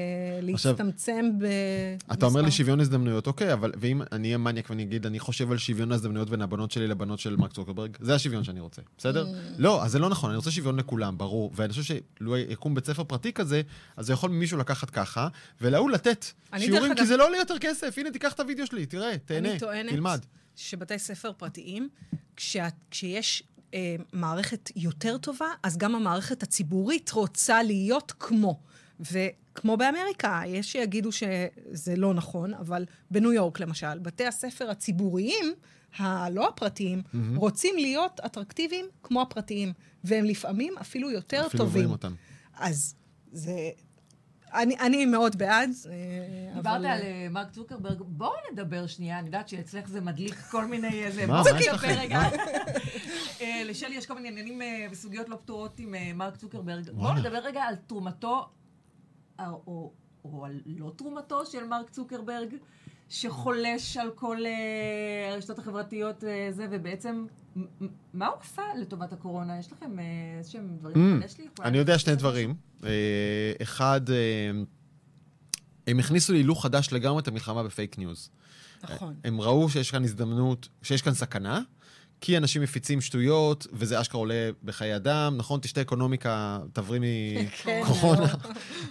להצטמצם ב... אתה אומר לי. שוויון הזדמנויות, אוקיי, אבל ואם אני אהיה מניאק ואני אגיד, אני חושב על שוויון ההזדמנויות בין הבנות שלי לבנות של מרק צוקרברג, זה השוויון שאני רוצה, בסדר? Mm. לא, אז זה לא נכון, אני רוצה שוויון לכולם, ברור. ואני חושב שלו יקום בית ספר פרטי כזה, אז זה יכול מישהו לקחת ככה, ולהוא לתת שיעורים, כי זה לא עולה יותר כסף. הנה, תיקח את הוידאו שלי, תראה, תהנה, תלמד. שבתי ספר פרטיים, כשה, כשיש אה, מערכת יותר טובה, אז גם המערכת הציבורית רוצה להיות כמו. וכמו באמריקה, יש שיגידו שזה לא נכון, אבל בניו יורק למשל, בתי הספר הציבוריים, הלא הפרטיים, mm-hmm. רוצים להיות אטרקטיביים כמו הפרטיים, והם לפעמים אפילו יותר אפילו טובים. עוברים אותם. אז זה... אני, אני מאוד בעד. אה, דיברת אבל- על אה, מרק צוקרברג, בואו נדבר שנייה, אני יודעת שאצלך זה מדליק כל מיני איזה... מה? בואו מה יש לכם? רגע. אה, לשלי יש כל מיני עניינים אה, וסוגיות לא פתורות עם אה, מרק צוקרברג. בואו. נדבר רגע על תרומתו, אה, או או על לא תרומתו של מרק צוקרברג, שחולש על כל אה, הרשתות החברתיות אה, זה, ובעצם, מה הוא עשה לטובת הקורונה? יש לכם אה, איזשהם דברים אממ, לי? אני יודע שני? דברים. אחד, הם הכניסו להילוך חדש לגמרי את המלחמה בפייק ניוז. נכון. הם ראו שיש כאן הזדמנות, שיש כאן סכנה, כי אנשים מפיצים שטויות, וזה אשכרה עולה בחיי אדם, נכון? תשתה אקונומיקה, תבריא כן, מקורונה.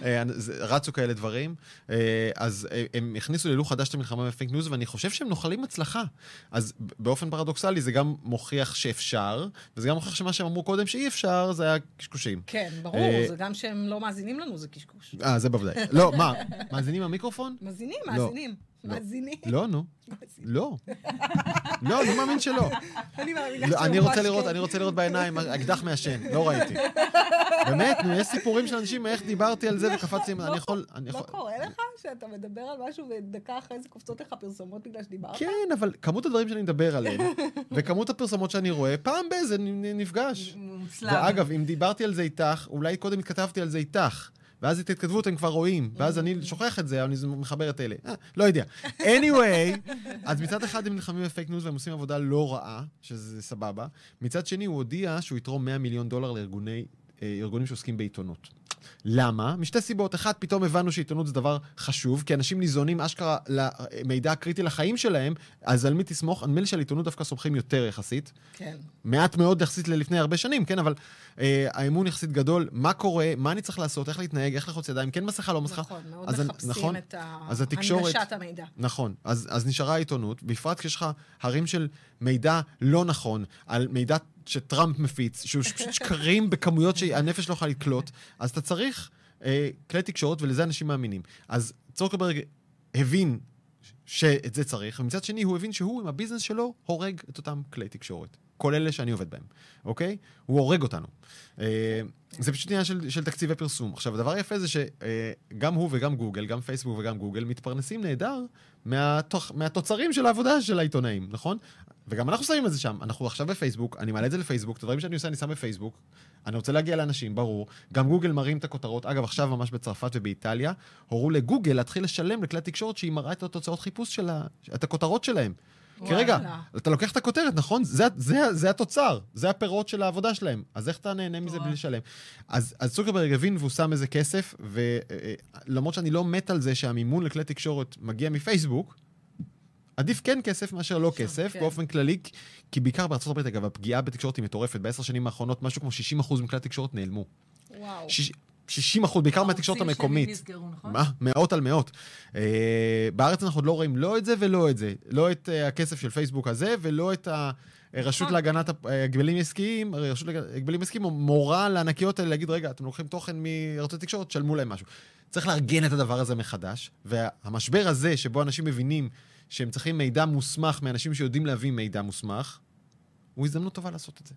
אה, זה- רצו כאלה דברים. אה, אז אה, הם הכניסו להילוך חדש את המלחמה בפייק ניוז, ואני חושב שהם נוחלים הצלחה. אז באופן פרדוקסלי זה גם מוכיח שאפשר, וזה גם מוכיח שמה שהם אמרו קודם שאי אפשר, זה היה קשקושים. כן, ברור, אה, זה גם שהם לא מאזינים לנו, זה קשקוש. אה, זה בוודאי. לא, מה, מאזינים למיקרופון? מאזינים, לא. מאזינים. לא. מאזינים. לא, נו. לא. לא, אני מאמין שלא. אני מאמינה לא, אני שממש רוצה לראות, כן. אני רוצה לראות בעיניים, אקדח מעשן, לא ראיתי. באמת, נו, יש סיפורים של אנשים, איך דיברתי על זה וקפצתי, אני יכול... אני לא יכול... קורה לך שאתה מדבר על משהו ודקה אחרי זה קופצות לך פרסומות בגלל שדיברת? כן, אבל כמות הדברים שאני מדבר עליהם, וכמות הפרסומות שאני רואה, פעם באיזה נפגש. מוצלב. ואגב, אם דיברתי על זה איתך, אולי קודם התכתבתי על זה איתך. ואז את ההתכתבות הם כבר רואים, ואז אני שוכח את זה, אבל אני מחבר את אלה. אה, לא יודע. anyway, אז מצד אחד הם נלחמים בפייק ניוז והם עושים עבודה לא רעה, שזה סבבה. מצד שני, הוא הודיע שהוא יתרום 100 מיליון דולר לארגוני, אה, שעוסקים בעיתונות. למה? משתי סיבות. אחת, פתאום הבנו שעיתונות זה דבר חשוב, כי אנשים ניזונים אשכרה למידע הקריטי לחיים שלהם, אז על מי תסמוך? נדמה לי שעל עיתונות דווקא סומכים יותר יחסית. כן. מעט מאוד יחסית ללפני הרבה שנים, כן, אבל אה, האמון יחסית גדול, מה קורה, מה אני צריך לעשות, איך להתנהג, איך לחוץ ידיים, כן מסכה, לא מסכה. נכון, מאוד אז מחפשים נכון? את אז התקשורת- הנגשת המידע. נכון, אז, אז נשארה העיתונות, בפרט כשיש לך הרים של מידע לא נכון, על מידע שטראמפ מפיץ, שהוא פשוט שקרים בכמויות שהנפש לא יכולה לקלוט, אז אתה צריך אה, כלי תקשורת, ולזה אנשים מאמינים. אז צוקרברג הבין שאת זה צריך, ומצד שני הוא הבין שהוא עם הביזנס שלו הורג את אותם כלי תקשורת. כל אלה שאני עובד בהם, אוקיי? הוא הורג אותנו. אה, זה פשוט עניין של, של תקציבי פרסום. עכשיו, הדבר היפה זה שגם הוא וגם גוגל, גם פייסבוק וגם גוגל, מתפרנסים נהדר מהתוך, מהתוצרים של העבודה של העיתונאים, נכון? וגם אנחנו שמים את זה שם. אנחנו עכשיו בפייסבוק, אני מעלה את זה לפייסבוק, את הדברים שאני עושה אני שם בפייסבוק. אני רוצה להגיע לאנשים, ברור. גם גוגל מראים את הכותרות. אגב, עכשיו ממש בצרפת ובאיטליה, הורו לגוגל להתחיל לשלם לכלי התקשורת שהיא מראה את התוצאות חיפוש שלה, את הכותרות שלהם. כי רגע. אתה לוקח את הכותרת, נכון? זה, זה, זה התוצר, זה הפירות של העבודה שלהם. אז איך אתה נהנה מזה בלי לשלם? אז, אז צוקרברג הבין והוא שם איזה כסף, ולמרות שאני לא מת על זה שהמימון לכלי תקשורת מגיע מפייסבוק, עדיף כן כסף מאשר לא כסף, כן. באופן כללי, כי בעיקר בארצות הברית, אגב, הפגיעה בתקשורת היא מטורפת. בעשר שנים האחרונות, משהו כמו 60% מכלי התקשורת נעלמו. וואו. שיש... 60 אחוז, בעיקר מהתקשורת ערוצים שלמים המקומית. נסגרו, נכון? מה? מאות על מאות. אה, בארץ אנחנו עוד לא רואים לא את זה ולא את זה. לא את אה, הכסף של פייסבוק הזה, ולא את הרשות נכון. להגנת אה, הגבלים עסקיים, הרשות להגבלים עסקיים מורה לענקיות האלה להגיד, רגע, אתם לוקחים תוכן מערוצי תקשורת, תשלמו להם משהו. צריך לארגן את הדבר הזה מחדש, והמשבר הזה, שבו אנשים מבינים שהם צריכים מידע מוסמך מאנשים שיודעים להביא מידע מוסמך, הוא הזדמנות טובה לעשות את זה.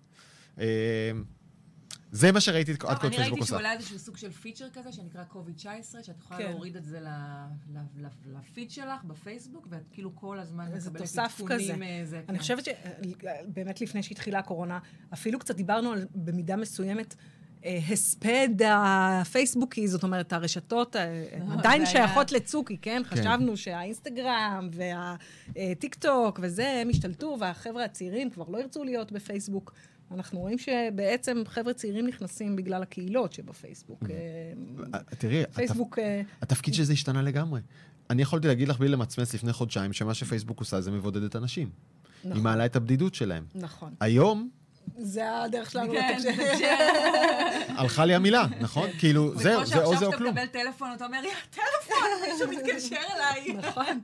אה, זה מה שראיתי עד כה את טוב, אני פייסבוק ראיתי עושה. העלה איזשהו סוג של פיצ'ר כזה, שנקרא COVID-19, שאת יכולה כן. להוריד את זה לפיד שלך בפייסבוק, ואת כאילו כל הזמן איזה מקבלת תוסף עדכונים, כזה. אה, אני כן. חושבת שבאמת לפני שהתחילה הקורונה, אפילו קצת דיברנו על, במידה מסוימת, אה, הספד הפייסבוקי, זאת אומרת, הרשתות אה, עדיין שייכות לצוקי, כן? חשבנו שהאינסטגרם והטיק טוק וזה, הם השתלטו, והחבר'ה הצעירים כבר לא ירצו להיות בפייסבוק. אנחנו רואים שבעצם חבר'ה צעירים נכנסים בגלל הקהילות שבפייסבוק. אה, אה, תראי, פייסבוק... אה, התפקיד של זה השתנה לגמרי. אני יכולתי להגיד לך בלי למצמץ לפני חודשיים, שמה שפייסבוק עושה זה מבודד את הנשים. היא נכון. מעלה את הבדידות שלהם. נכון. היום זה הדרך שלנו כן, לתקשר. תקשר. הלכה לי המילה, נכון? כאילו, זה כמו זה או זה שעכשיו או שאתה כלום. מקבל טלפון, אתה אומר, יא, טלפון, מישהו מתקשר אליי. נכון,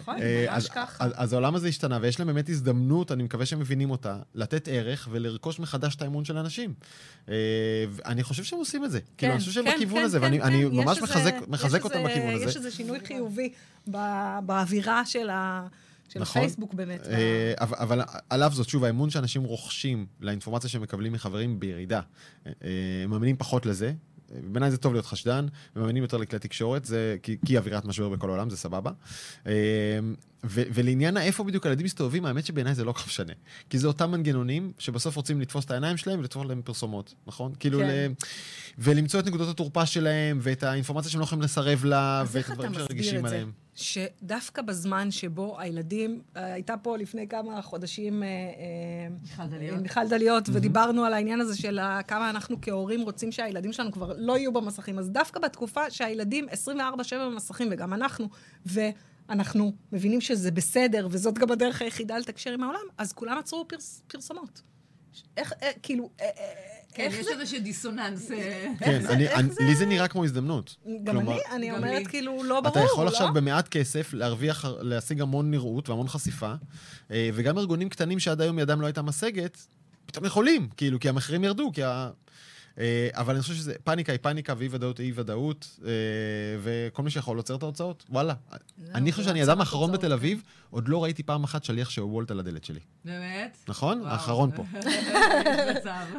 נכון, אה, ממש אז- ככה. אז העולם הזה השתנה, ויש להם באמת הזדמנות, אני מקווה שהם מבינים אותה, לתת ערך ולרכוש מחדש את האמון של האנשים. אה, אני חושב שהם עושים את זה. כאילו, אני חושב שהם כן, בכיוון כן, הזה, כן, ואני כן. אני יש ממש מחזק- יש אותם בכיוון יש הזה. איזה שינוי חיובי באווירה של ה- של נכון. הפייסבוק באמת. אה, אבל, אבל על אף זאת, שוב, האמון שאנשים רוכשים לאינפורמציה שהם מקבלים מחברים בירידה. אה, אה, הם מאמינים פחות לזה. אה, בעיניי זה טוב להיות חשדן, הם מאמינים יותר לכלי תקשורת, זה כי, כי אווירת משבר בכל העולם, זה סבבה. אה, ו, ולעניין האיפה בדיוק הילדים מסתובבים, האמת שבעיניי זה לא כל כך משנה. כי זה אותם מנגנונים שבסוף רוצים לתפוס את העיניים שלהם ולתפוס להם פרסומות, נכון? כאילו, כן. ל... ולמצוא את נקודות התורפה שלהם, ואת האינפורמציה שהם לא יכולים לסרב לה, ואת הדברים שרגישים? עליהם. שדווקא בזמן שבו הילדים, אה, הייתה פה לפני כמה חודשים אה, אה, מיכל דליות. ודיברנו על העניין הזה של כמה אנחנו כהורים רוצים שהילדים שלנו כבר לא יהיו במסכים. אז דווקא בתקופה שהילדים 24-7 במסכים, וגם אנחנו, ואנחנו מבינים שזה בסדר, וזאת גם הדרך היחידה לתקשר עם העולם, אז כולם עצרו פרס, פרסומות. איך, אה, כאילו, אה, אה, כן, יש זה? איזשהו דיסוננס. אה, כן, זה- אני, איך אני, זה- לי זה נראה כמו הזדמנות. גם כלומר, אני, אני אומרת, לי. כאילו, לא ברור, אתה יכול לא? עכשיו במעט כסף להרוויח, להשיג המון נראות והמון חשיפה, אה, וגם ארגונים קטנים שעד היום ידם לא הייתה משגת, פתאום יכולים, כאילו, כי המחירים ירדו, כי ה... אה, אבל אני חושב שזה, פאניקה היא פאניקה ואי ודאות היא אי ודאות, וכל מי שיכול עוצר את ההוצאות, וואלה. אני חושב שאני הצעת האחרון בתל אביב, עוד לא ראיתי פעם אחת שליח שהוא וולט על הדלת שלי. באמת? נכון? האחרון פה.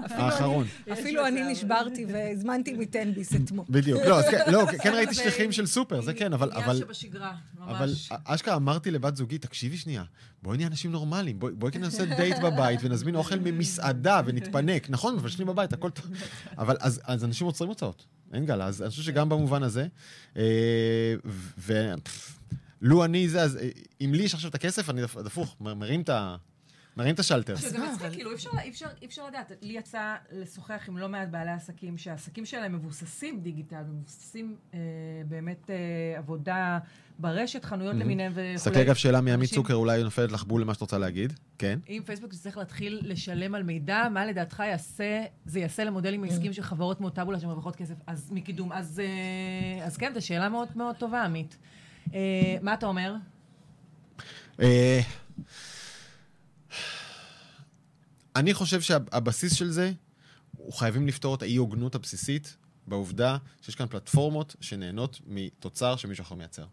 האחרון. אפילו אני. נשברתי והזמנתי מתן-ביס אתמול. בדיוק. לא, כן, לא, כן ראיתי שליחים של סופר, זה כן, אבל... עניין אבל- שבשגרה, אבל ממש. אשכרה אמרתי לבת זוגי, תקשיבי שנייה, בואי נהיה אנשים נורמליים, בואי בואי נעשה דייט בבית ונזמין אוכל ממסעדה ונתפנק. נכון, מבשלים בבית, הכל טוב. אבל אז, אז אנשים עוצרים הוצאות, אין גל, אז אני חושב שגם במובן הזה, אה, ו... לו אני זה, אז אה, אם לי יש עכשיו את הכסף, אני דפ- הפוך, מ- מרים את ה... מרים את השלטר. שזה מצחיק, כאילו, אי אפשר- אי אפשר- אי אפשר לדעת. לי יצא לשוחח עם לא מעט בעלי עסקים, שהעסקים שלהם מבוססים דיגיטל, מבוססים אה, באמת אה, עבודה ברשת, חנויות למיניהם וכולי. תסתכלי אגב שאלה מעמית צוקר, אולי נופלת לך בול למה שאת רוצה להגיד. כן. אם פייסבוק צריך להתחיל לשלם על מידע, מה לדעתך יעשה, זה יעשה למודלים עסקיים של חברות כמו טאבולה שמרוויחות כסף אז מקידום? אז, אה, אז כן, זו שאלה מאוד מאוד טובה, עמית. אה, מה אתה אומר? אה, אני חושב שהבסיס של זה, הוא חייבים לפתור את האי-הוגנות הבסיסית בעובדה שיש כאן פלטפורמות שנהנות מתוצר שמישהו אחר מייצר.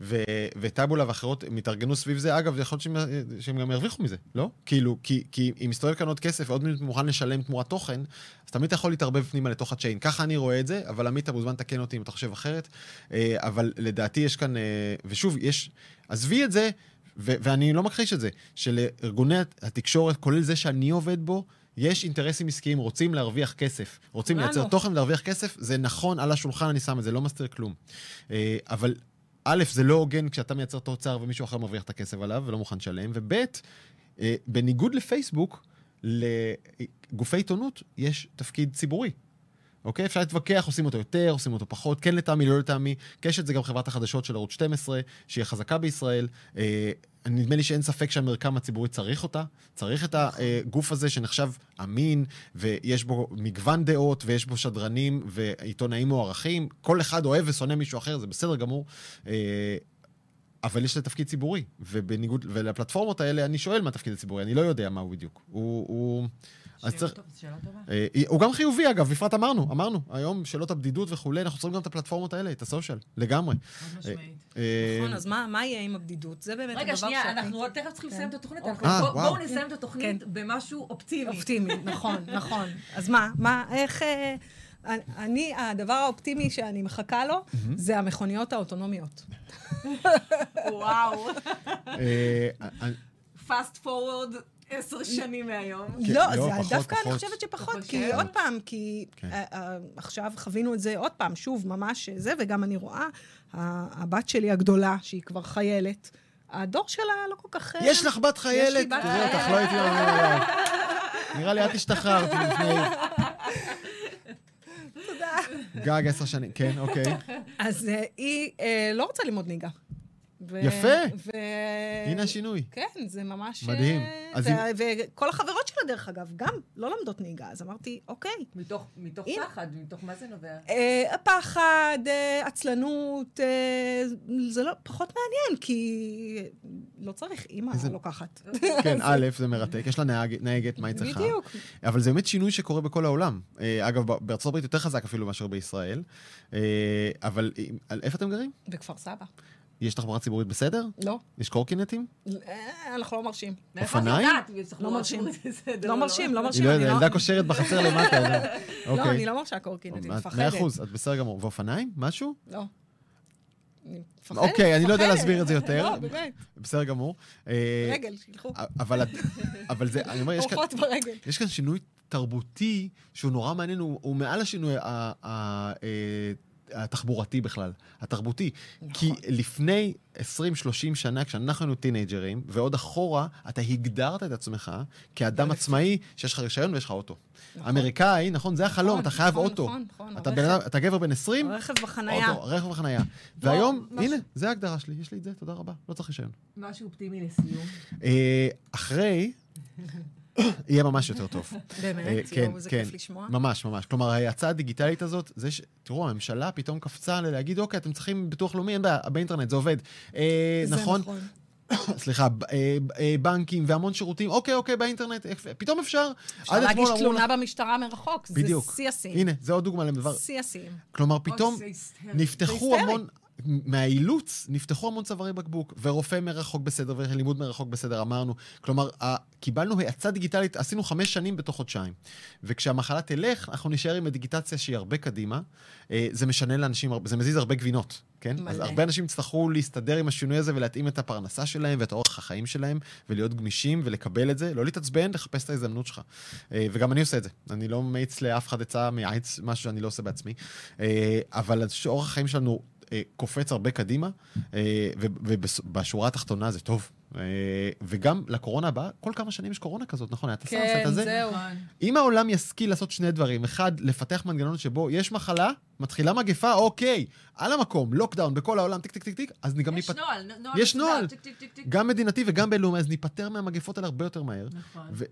ו- וטאבולה ואחרות הם התארגנו סביב זה, אגב, יכול להיות שהם, שהם גם ירוויחו מזה, לא? כאילו, כי, כי אם מסתובב כאן עוד כסף ועוד מישהו מוכן לשלם תמורת תוכן, אז תמיד אתה יכול להתערבב פנימה לתוך הצ'יין. ככה אני רואה את זה, אבל עמית, אתה מוזמן לתקן אותי אם אתה חושב אחרת. אה, אבל לדעתי יש כאן, אה, ושוב, יש, עזבי את זה, ו- ואני לא מכחיש את זה, שלארגוני התקשורת, כולל זה שאני עובד בו, יש אינטרסים עסקיים, רוצים להרוויח כסף, רוצים כולנו. לייצר תוכן ולהרוויח כסף, זה נכון, על השולחן אני שם את זה, לא מסתיר כלום. אה, אבל א', זה לא הוגן כשאתה מייצר תוצר ומישהו אחר מבריח את הכסף עליו ולא מוכן לשלם, וב', אה, בניגוד לפייסבוק, לגופי עיתונות יש תפקיד ציבורי. אוקיי? אפשר להתווכח, עושים אותו יותר, עושים אותו פחות, כן לטעמי, לא לטעמי. קשת זה גם חברת החדשות של ערוץ 12, שהיא חזקה בישראל. נדמה לי שאין ספק שהמרקם הציבורי צריך אותה, צריך את הגוף הזה שנחשב אמין, ויש בו מגוון דעות, ויש בו שדרנים ועיתונאים מוערכים. כל אחד אוהב ושונא מישהו אחר, זה בסדר גמור. אה, אבל יש לתפקיד ציבורי, ובניגוד, ולפלטפורמות האלה, אני שואל מה התפקיד הציבורי, אני לא יודע מה הוא בדיוק. הוא... הוא אז שאלה צריך... טוב- שאלה טובה. אה, הוא גם חיובי, אגב, בפרט אמרנו, אמרנו, היום שאלות הבדידות וכולי, אנחנו צריכים גם את הפלטפורמות האלה, את הסושיאל, לגמרי. חד משמעית. אה, נכון, אז מה מה יהיה עם הבדידות? זה באמת הדבר רגע, שנייה, אנחנו עוד תכף צריכים לסיים את התוכנית. אוקיי. אה. בואו נסיים את התוכנית כן. במשהו אופטימי. אופטימי, נכון, נכון. אז מה, מה, איך... אה, אני, הדבר האופטימי שאני מחכה לו, זה המכוניות האוטונומיות. וואו. אה, אה, fast forward עשר שנים מהיום. כן, לא, לא, זה דווקא אני. חושבת שפחות, כי? עוד פעם, כי כן. אה, אה, עכשיו חווינו את זה עוד פעם, שוב, ממש זה, וגם אני רואה, הבת שלי הגדולה, שהיא כבר חיילת, הדור שלה לא כל כך... אה, יש לך בת יש חיילת? לי בת אותך, חיילת. לא הייתי עליי. נראה לי את השתחררת לפני... תודה. גג עשר שנים, כן, אוקיי. אז היא לא רוצה ללמוד נהיגה. ו- יפה. ו... הנה השינוי. כן, זה ממש... מדהים. אה, אז ו- אם- וכל החברות שלה, דרך אגב, גם לא לומדות נהיגה. אז אמרתי, אוקיי. מתוך מתוך הנה. פחד, מתוך מה זה נובע? אה, הפחד, אה, עצלנות, אה, זה לא, פחות מעניין, כי לא צריך, אימא איזה- לוקחת. כן, א', זה מרתק, יש לה נהג- נהגת, מה היא צריכה? בדיוק. אבל זה באמת שינוי שקורה בכל העולם. אה, אגב, בארצות הברית יותר חזק אפילו מאשר בישראל. אה, אבל אה, איפה אתם גרים? בכפר סבא. יש תחבורה ציבורית בסדר? לא, יש קורקינטים? אה, אנחנו לא מרשים. אופניים? יש תחבורה לא מרשים. לא מרשים, לא היא מרשים. לא אני יודעת, ילדה קושרת בחצר למטה. לא? לא, אוקיי. אני לא מרשה קורקינטים, מאה מפחדת. אחוז, את בסדר גמור. ואופניים? משהו? לא. אוקיי, אני לא יודע. להסביר את זה יותר. לא, באמת. בסדר גמור. אה, רגל, שילכו. אבל זה, אני אומר, יש כאן... אורחות ברגל. יש כאן שינוי תרבותי שהוא נורא מעניין, הוא, מעל השינוי אה, התחבורתי בכלל, התרבותי. נכון. כי לפני 20-30 שנה, כשאנחנו היינו טינג'רים, ועוד אחורה, אתה הגדרת את עצמך כאדם עצמאי, שיש לך רישיון ויש לך אוטו. אמריקאי, נכון? זה החלום, נכון, אתה חייב נכון, אוטו. נכון, נכון, אתה. בן אתה גבר בן 20, רכב בחנייה. אוטו, רכב בחנייה. והיום, מה הנה, זה ההגדרה שלי, יש לי את זה, תודה רבה, לא צריך רישיון. משהו אופטימי לסיום. אה, אחרי, יהיה ממש יותר טוב. אה, באמת? כן, יואו, איזה כן. כיף לשמוע. ממש, ממש. כלומר, ההאצה הדיגיטלית הזאת, זה ש... תראו, הממשלה פתאום קפצה להגיד, אוקיי, אתם צריכים ביטוח לאומי, אין בעיה, באינטרנט זה עובד. אה, זה נכון? סליחה, ב- אה, אה, בנקים והמון שירותים, אוקיי, אוקיי, באינטרנט, פתאום אפשר. אפשר להגיש תלונה במשטרה מרחוק. זה. שיא השיאים. הנה, זה עוד דוגמה לדבר. שיא השיאים. כלומר, פתאום זה. נפתחו זה. המון, מהאילוץ נפתחו המון צווארי בקבוק, ורופא מרחוק בסדר, ולימוד מרחוק בסדר, אמרנו. כלומר, קיבלנו האצה דיגיטלית, עשינו חמש שנים בתוך חודשיים. וכשהמחלה תלך, אנחנו נשאר עם הדיגיטציה שהיא הרבה קדימה. אה, זה משנה לאנשים, זה מזיז הרבה גבינות, כן? מלא. אז הרבה אנשים יצטרכו להסתדר עם השינוי הזה ולהתאים את הפרנסה שלהם ואת אורח החיים שלהם, ולהיות גמישים ולקבל את זה, לא להתעצבן, לחפש את ההזדמנות שלך. אה, וגם אני עושה את זה. אני לא מאיץ לאף אחד עצה, מייעץ משהו שאני לא עושה בעצמי. אה, אבל אורח החיים שלנו אה, קופץ הרבה קדימה, אה, ובשורה התחתונה זה טוב. אה, וגם לקורונה הבאה, כל כמה שנים יש קורונה כזאת, נכון? אתה כן, את. זהו. נכון. אם העולם ישכיל לעשות שני דברים, אחד, לפתח מנגנון שבו יש מחלה, מתחילה מגפה, אוקיי, על המקום, lockdown בכל העולם, טיק טיק טיק טיק, אז גם יש ניפט... נוהל, נוהל יש נוהל. טיק, טיק, טיק, טיק. גם מדינתי וגם בינלאומי, אז ניפטר מהמגפות האלה הרבה יותר מהר. נכון. ו-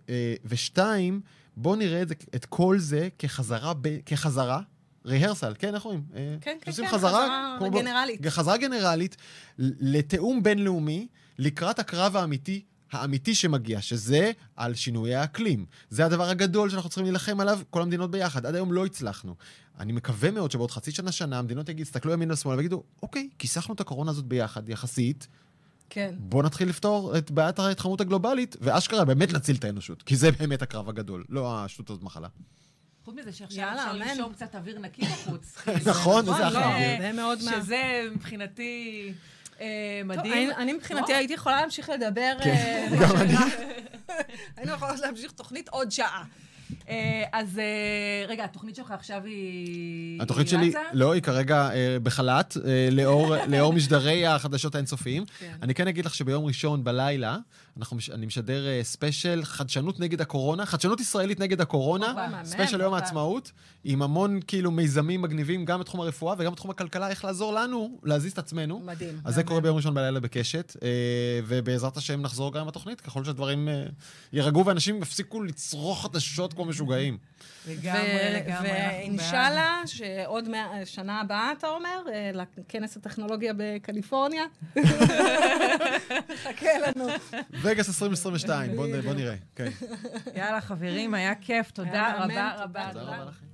ושתיים, בואו נראה את, זה, את כל זה כחזרה, ב, כחזרה, ריהרסל, כן, איך אומרים? אה, כן, כן, כן, חזרה, חזרה כמו גנרלית. חזרה גנרלית לתיאום בינלאומי לקראת הקרב האמיתי. האמיתי שמגיע, שזה על שינויי האקלים. זה הדבר הגדול שאנחנו צריכים להילחם עליו, כל המדינות ביחד. עד היום לא הצלחנו. אני מקווה מאוד שבעוד חצי שנה, שנה, המדינות יגידו, יסתכלו ימין ושמאל ויגידו, אוקיי, כיסחנו את הקורונה הזאת ביחד, יחסית, כן. בוא נתחיל לפתור את בעיית ההתחממות הגלובלית, ואשכרה באמת נציל את האנושות, כי זה באמת הקרב הגדול, לא השטות הזאת מחלה. חוץ מזה שעכשיו אפשר. לנשום קצת אוויר נקי בחוץ. נכון, איזה אוויר. זה מאוד מה... שזה מבחינתי אה, מדהים. אני- אני מבחינתי? הייתי יכולה להמשיך לדבר. כן, אה, גם אני. היינו יכולות להמשיך תוכנית עוד שעה. אה, אז רגע, התוכנית שלך עכשיו היא... התוכנית שלי? לא, היא כרגע בחל"ת, לאור, לאור משדרי החדשות האינסופיים. כן. אני כן אגיד לך שביום ראשון בלילה, אנחנו, אני משדר אה, ספיישל חדשנות נגד הקורונה, חדשנות ישראלית נגד הקורונה, ספיישל יום. העצמאות, עם המון כאילו מיזמים מגניבים, גם בתחום הרפואה וגם בתחום הכלכלה, איך לעזור לנו להזיז את עצמנו. מדהים. אז זה קורה ביום ראשון בלילה בקשת, אה, ובעזרת השם נחזור גם עם התוכנית, ככל שהדברים אה, יירגעו ואנשים יפסיקו לצרוך חדשות כמו משוגעים. לגמרי, לגמרי. ואינשאללה, שעוד שנה הבאה, אתה אומר, אה, לכנס הטכנולוגיה בקליפורניה. חכה לנו. וגאס 2022, בוא נ- בוא נראה. כן. יאללה, חברים, היה כיף. תודה רבה רבה. תודה רבה לכם.